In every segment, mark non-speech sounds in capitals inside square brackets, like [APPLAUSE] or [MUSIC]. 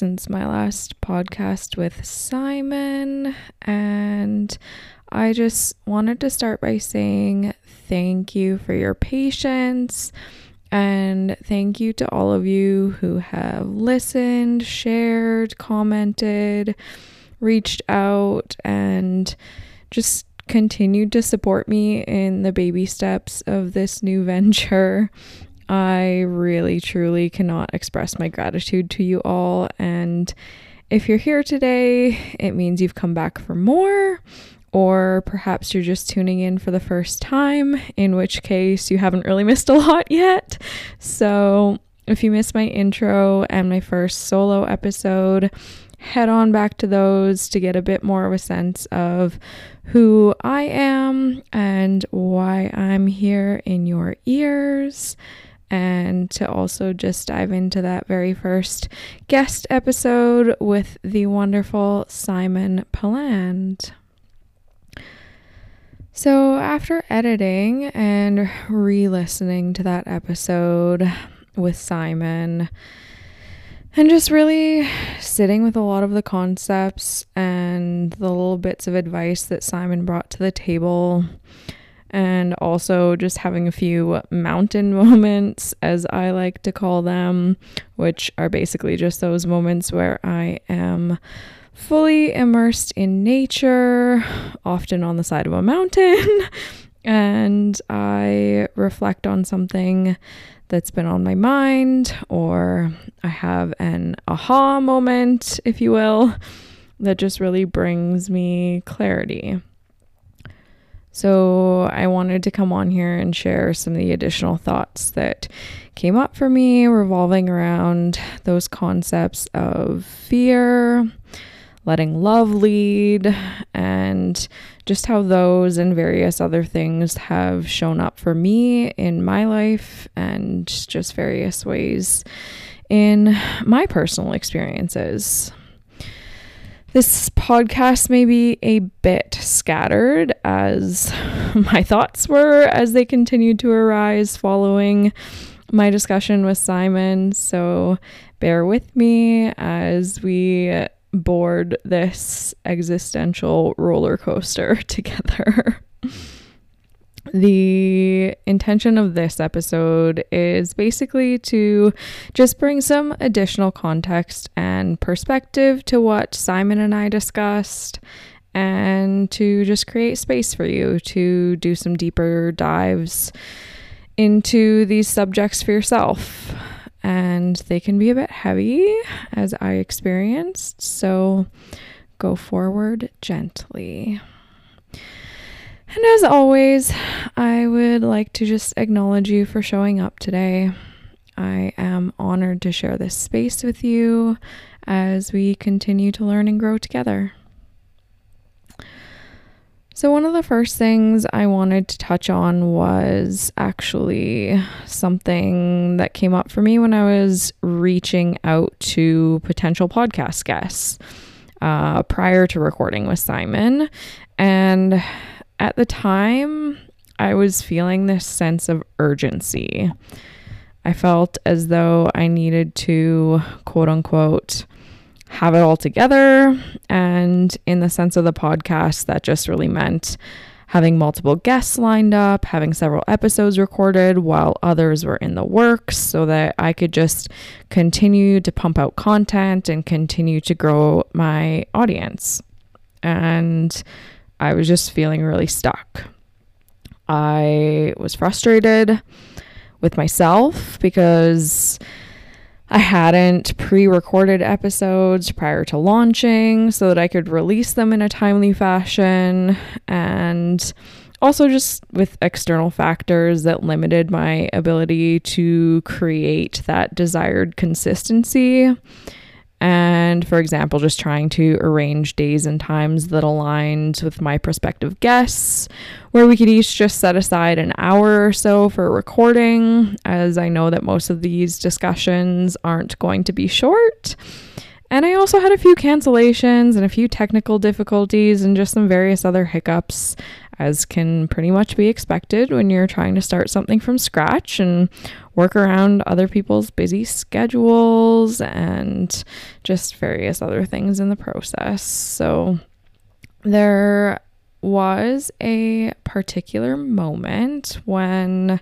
since my last podcast with Simon, and I just wanted to start by saying thank you for your patience. And thank you to all of you who have listened, shared, commented, reached out, and just continued to support me in the baby steps of this new [LAUGHS] venture. I really, truly cannot express my gratitude to you all. And if you're here today, it means you've come back for more, or perhaps you're just tuning in for the first time, in which case you haven't really missed a lot yet. So if you missed my intro and my first solo episode, head on back to those to get a bit more of a sense of who I am and why I'm here in your ears. And to also just dive into that very first guest episode with the wonderful Simon Pelland. So, after editing and re listening to that episode with Simon, and just really sitting with a lot of the concepts and the little bits of advice that Simon brought to the table and also just having a few mountain [LAUGHS] moments as I like to call them which are basically just those moments where I am fully immersed in nature often on the side of a mountain [LAUGHS] and I reflect on something that's been on my mind, or I have an aha moment, if you will, that just really brings me clarity. So, I wanted to come on here and share some of the additional thoughts that came up for me revolving around those concepts of fear, letting love lead, and just how those and various other things have shown up for me in my life and just various ways in my personal experiences. This podcast may be a bit scattered as [LAUGHS] my thoughts were as they continued to arise following my discussion with Simon. So bear with me as we board this existential roller coaster [LAUGHS] together. The intention of this episode is basically to just bring some additional context and perspective to what Simon and I discussed and to just create space for you to do some deeper dives into these subjects for yourself and they can be a bit heavy as I experienced. So go forward gently. And as always, I would like to just acknowledge you for showing up today. I am honored to share this space with you as we continue to learn and grow together. So, one of the first things I wanted to touch on was actually something that came up for me when I was reaching out to potential podcast guests uh, prior to recording with Simon. And at the time, I was feeling this sense of urgency. I felt as though I needed to, quote unquote, have it all together. And in the sense of the podcast, that just really meant having multiple guests lined up, having several episodes recorded while others were in the works so that I could just continue to pump out content and continue to grow my audience. And I was just feeling really stuck. I was frustrated with myself because I hadn't pre recorded episodes prior to launching so that I could release them in a timely fashion. And also, just with external factors that limited my ability to create that desired consistency. And for example, just trying to arrange days and times that aligned with my prospective guests, where we could each just set aside an hour or so for recording, as I know that most of these discussions aren't going to be short. And I also had a few cancellations and a few technical difficulties and just some various other hiccups as can pretty much be expected when you're trying to start something from scratch and work around other people's busy schedules and just various other things in the process. So there was a particular moment when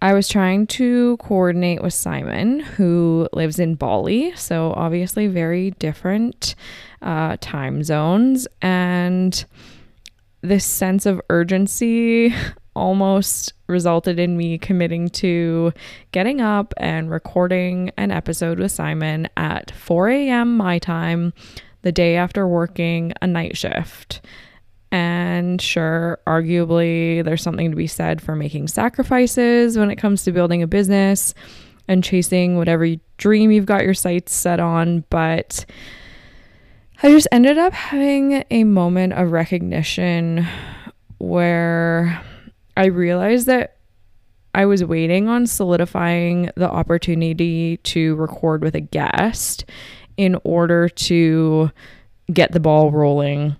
I was trying to coordinate with Simon, who lives in Bali. So, obviously, very different uh, time zones. And this sense of urgency almost resulted in me committing to getting up and recording an episode with Simon at 4 a.m. my time the day after working a night shift. And sure, arguably, there's something to be said for making sacrifices when it comes to building a business and chasing whatever dream you've got your sights set on. But I just ended up having a moment of recognition where I realized that I was waiting on solidifying the opportunity to record with a guest in order to get the ball rolling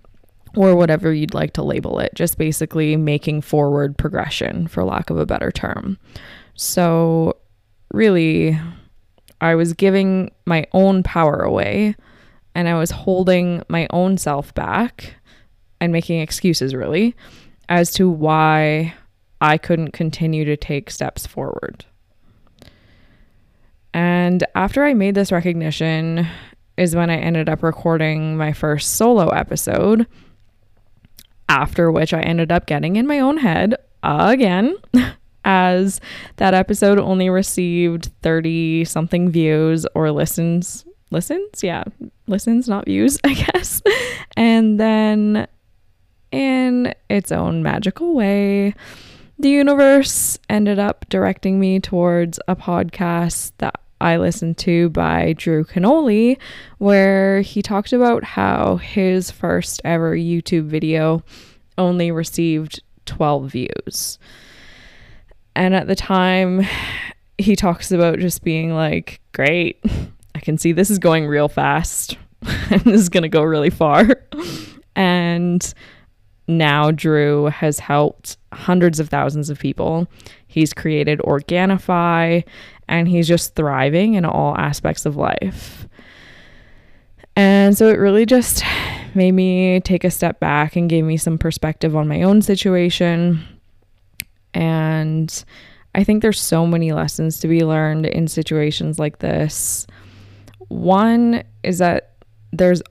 or whatever you'd like to label it, just basically making forward progression, for lack of a better term. So, really, I was giving my own power away and I was holding my own self back and making excuses, really, as to why I couldn't continue to take steps forward. And after I made this recognition, is when I ended up recording my first solo episode after which I ended up getting in my own head again, [LAUGHS] as that episode only received 30 something views or listens. Listens? Yeah, listens, not views, [LAUGHS] I guess. And then, in its own magical way, the universe ended up directing me towards a podcast that I listened to by Drew Canole, where he talked about how his first ever YouTube video only received 12 views. And at the time, he talks about just being like, great, [LAUGHS] I can see this is going real fast [LAUGHS] and this is going to go really far. and now Drew has helped hundreds of thousands of people. He's created Organifi and he's just thriving in all aspects of life. And so it really just made me take a step back and gave me some perspective on my own situation. And I think there's so many lessons to be learned in situations like this. One is that there's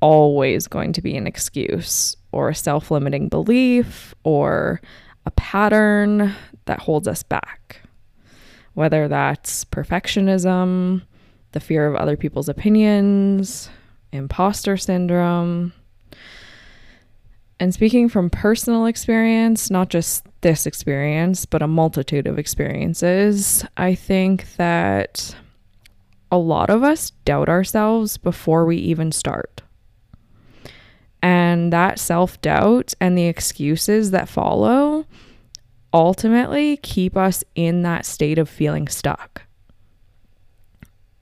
always going to be an excuse or a self limiting belief or a pattern that holds us back whether that's perfectionism, the fear of other people's opinions, imposter syndrome. And speaking from personal experience, not just this experience, but a multitude of experiences, I think that a lot of us doubt ourselves before we even start. And that self doubt and the excuses that follow ultimately keep us in that state of feeling stuck.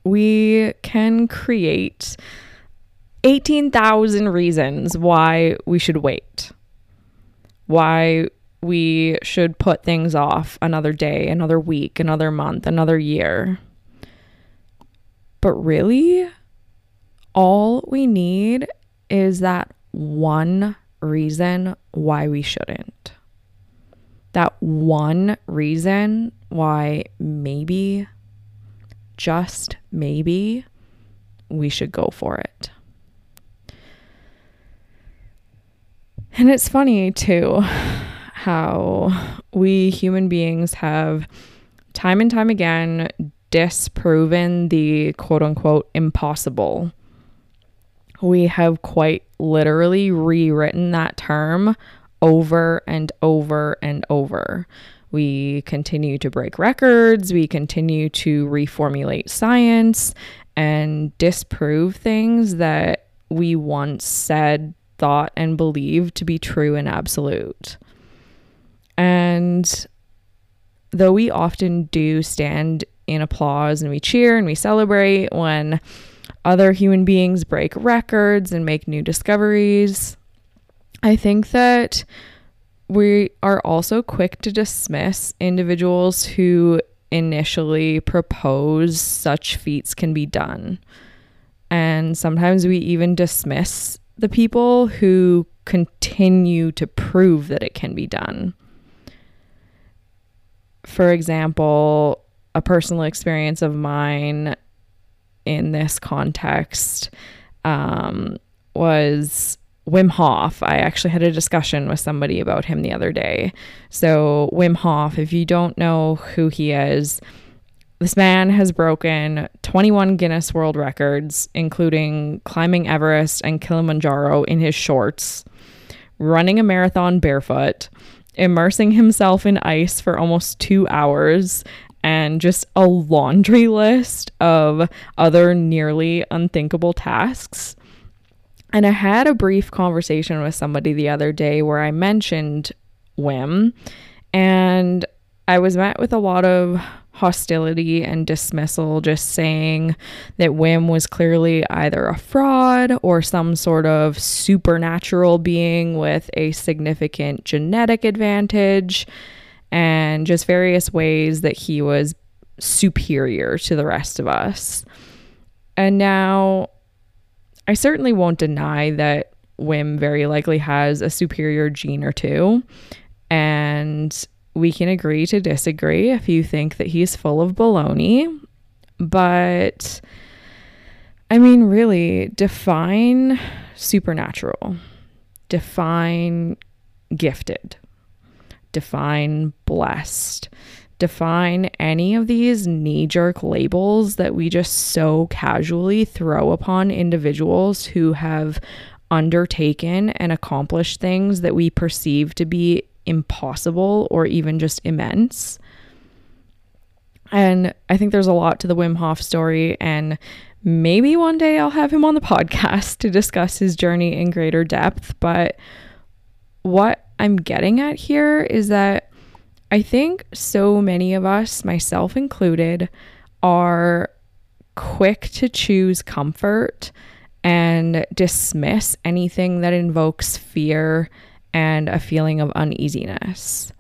We can create 18,000 reasons why we should wait, why we should put things off another day, another week, another month, another year. But really, all we need is that one reason why we shouldn't that one reason why maybe, just maybe, we should go for it. And it's funny too how we human beings have time and time again disproven the quote unquote impossible. We have quite literally rewritten that term over and over and over. We continue to break records, we continue to reformulate science and disprove things that we once said, thought, and believed to be true and absolute. And though we often do stand in applause and we cheer and we celebrate when other human beings break records and make new discoveries, I think that we are also quick to dismiss individuals who initially propose such feats can be done. And sometimes we even dismiss the people who continue to prove that it can be done. For example, a personal experience of mine in this context um, was Wim Hof. I actually had a discussion with somebody about him the other day. So, Wim Hof, if you don't know who he is, this man has broken 21 Guinness World Records, including climbing Everest and Kilimanjaro in his shorts, running a marathon barefoot, immersing himself in ice for almost two hours, and just a laundry list of other nearly unthinkable tasks. And I had a brief conversation with somebody the other day where I mentioned Wim, and I was met with a lot of hostility and dismissal, just saying that Wim was clearly either a fraud or some sort of supernatural being with a significant genetic advantage, and just various ways that he was superior to the rest of us. And now I certainly won't deny that Wim very likely has a superior gene or two. And we can agree to disagree if you think that he's full of baloney. But I mean, really, define supernatural, define gifted, define blessed, define any of these knee jerk labels that we just so casually throw upon individuals who have undertaken and accomplished things that we perceive to be impossible or even just immense. And I think there's a lot to the Wim Hof story, and maybe one day I'll have him on the [LAUGHS] podcast to discuss his journey in greater depth. But what I'm getting at here is that I think so many of us, myself included, are quick to choose comfort and dismiss anything that invokes fear and a feeling of uneasiness.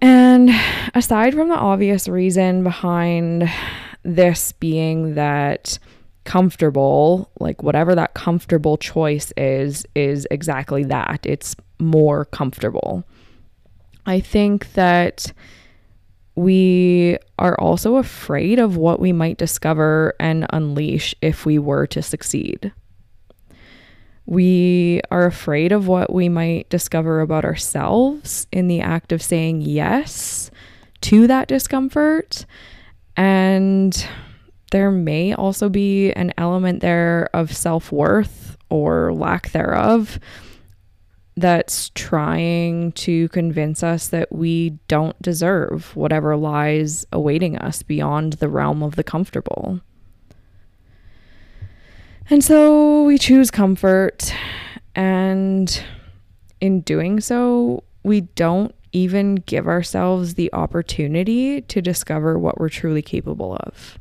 And aside from the obvious reason behind this being that comfortable, like whatever that comfortable choice is, is exactly that it's more comfortable. I think that we are also afraid of what we might discover and unleash if we were to succeed. We are afraid of what we might discover about ourselves in the act of saying yes to that discomfort. And there may also be an element there of self worth or lack thereof that's trying to convince us that we don't deserve whatever lies awaiting us beyond the realm of the comfortable. And so we choose comfort, and in doing so, we don't even give ourselves the opportunity to discover what we're truly capable of.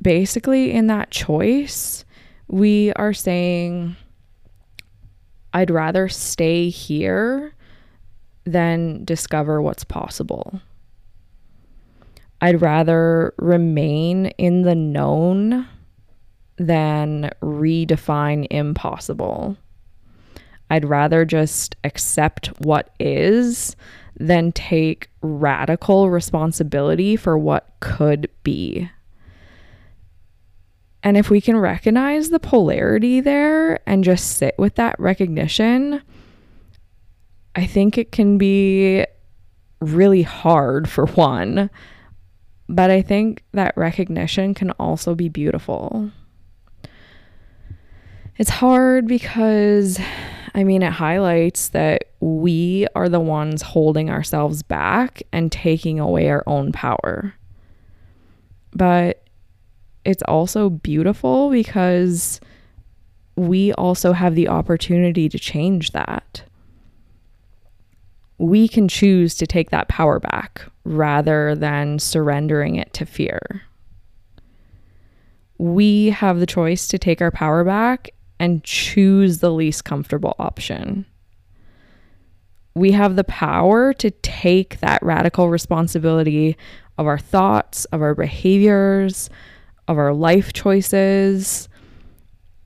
Basically, in that choice, we are saying, I'd rather stay here than discover what's possible. I'd rather remain in the known than redefine impossible. I'd rather just accept what is than take radical responsibility for what could be. And if we can recognize the polarity there and just sit with that recognition, I think it can be really hard for one. But I think that recognition can also be beautiful. It's hard because, I mean, it highlights that we are the ones holding ourselves back and taking away our own power. But it's also beautiful because we also have the opportunity to change that. We can choose to take that power back rather than surrendering it to fear. We have the choice to take our power back and choose the least comfortable option. We have the power to take that radical responsibility of our thoughts, of our behaviors, of our life choices,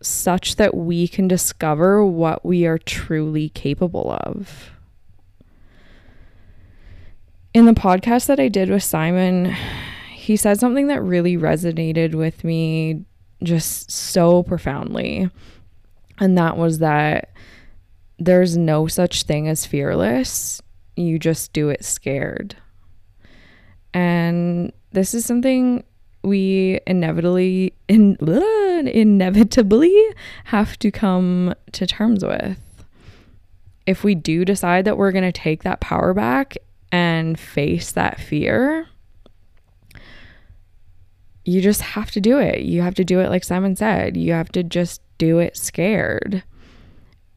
such that we can discover what we are truly capable of. In the podcast that I did with Simon, he said something that really resonated with me just so profoundly. And that was that there's no such thing as fearless. You just do it scared. And this is something we inevitably in, [LAUGHS] inevitably have to come to terms with. If we do decide that we're going to take that power back and face that fear, you just have to do it. You have to do it like Simon said. You have to just do it scared.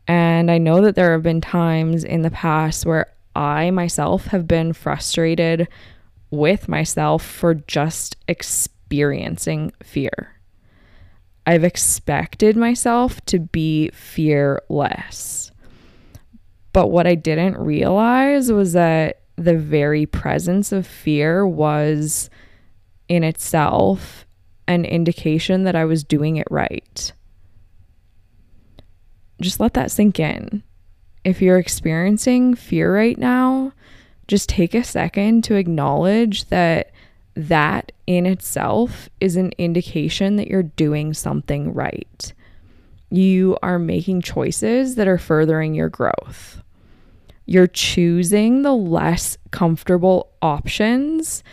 And I know that there have been times in the past where I myself have been frustrated with myself for just experiencing fear. I've expected myself to be fearless. But what I didn't realize was that the very presence of fear was in itself an indication that I was doing it right. Just let that sink in. If you're experiencing fear right now, just take a second to acknowledge that that in itself is an indication that you're doing something right. You are making choices that are furthering your growth. You're choosing the less comfortable options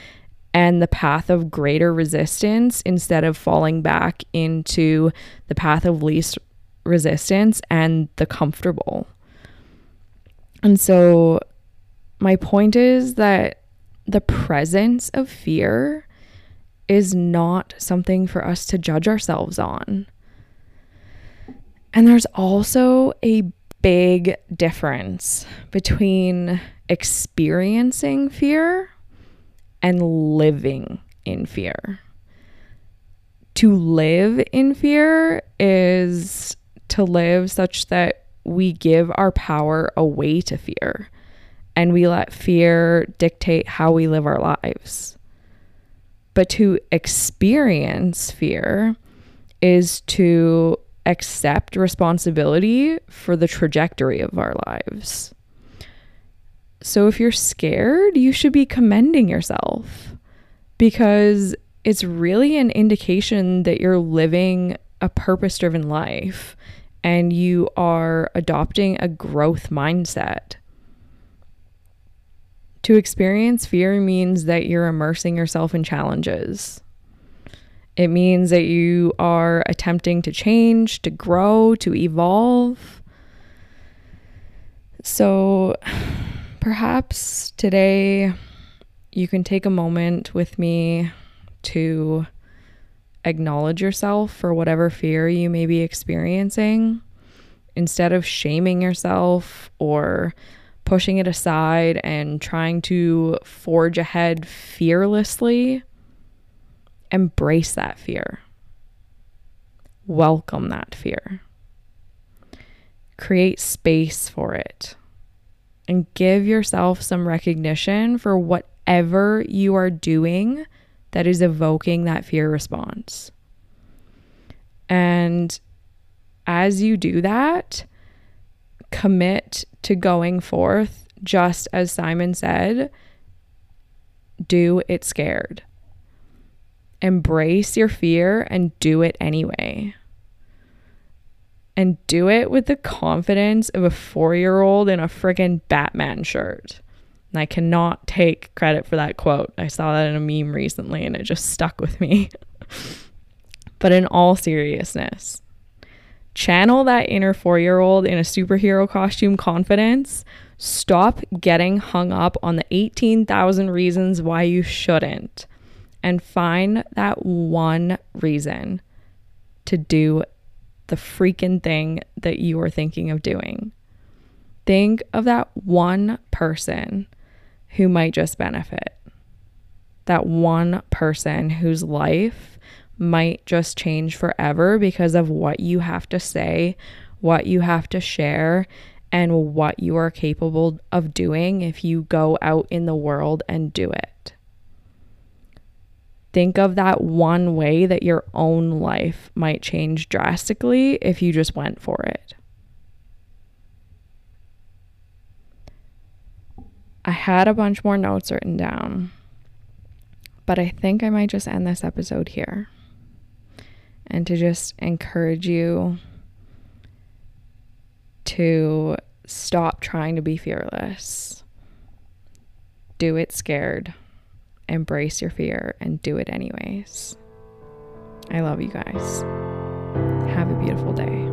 and the path of greater resistance instead of falling back into the path of least resistance and the comfortable. And so, my point is that the presence of fear is not something for us to judge ourselves on. And there's also a big difference between experiencing fear and living in fear. To live in fear is to live such that we give our power away to fear and we let fear dictate how we live our lives. But to experience fear is to accept responsibility for the trajectory of our lives. So if you're scared, you should be commending yourself because it's really an indication that you're living a purpose driven life and you are adopting a growth mindset. To experience fear means that you're immersing yourself in challenges. It means that you are attempting to change, to grow, to evolve. So perhaps today you can take a moment with me to acknowledge yourself for whatever fear you may be experiencing instead of shaming yourself or pushing it aside and trying to forge ahead fearlessly embrace that fear. Welcome that fear. Create space for it. And give yourself some recognition for whatever you are doing that is evoking that fear response. And as you do that, commit to going forth, just as Simon said, do it scared embrace your fear and do it anyway. And do it with the confidence of a four year old in a friggin' Batman shirt. And I cannot take credit for that quote. I saw that in a meme recently and it just stuck with me. [LAUGHS] but in all seriousness, channel that inner four year old in a superhero costume confidence. Stop getting hung up on the 18,000 reasons why you shouldn't and find that one reason to do the freaking thing that you are thinking of doing. Think of that one person who might just benefit. That one person whose life might just change forever because of what you have to say, what you have to share, and what you are capable of doing if you go out in the world and do it. Think of that one way that your own life might change drastically if you just went for it. I had a bunch more notes written down, but I think I might just end this episode here and to just encourage you to stop trying to be fearless. Do it scared. Embrace your fear and do it anyways. I love you guys. Have a beautiful day.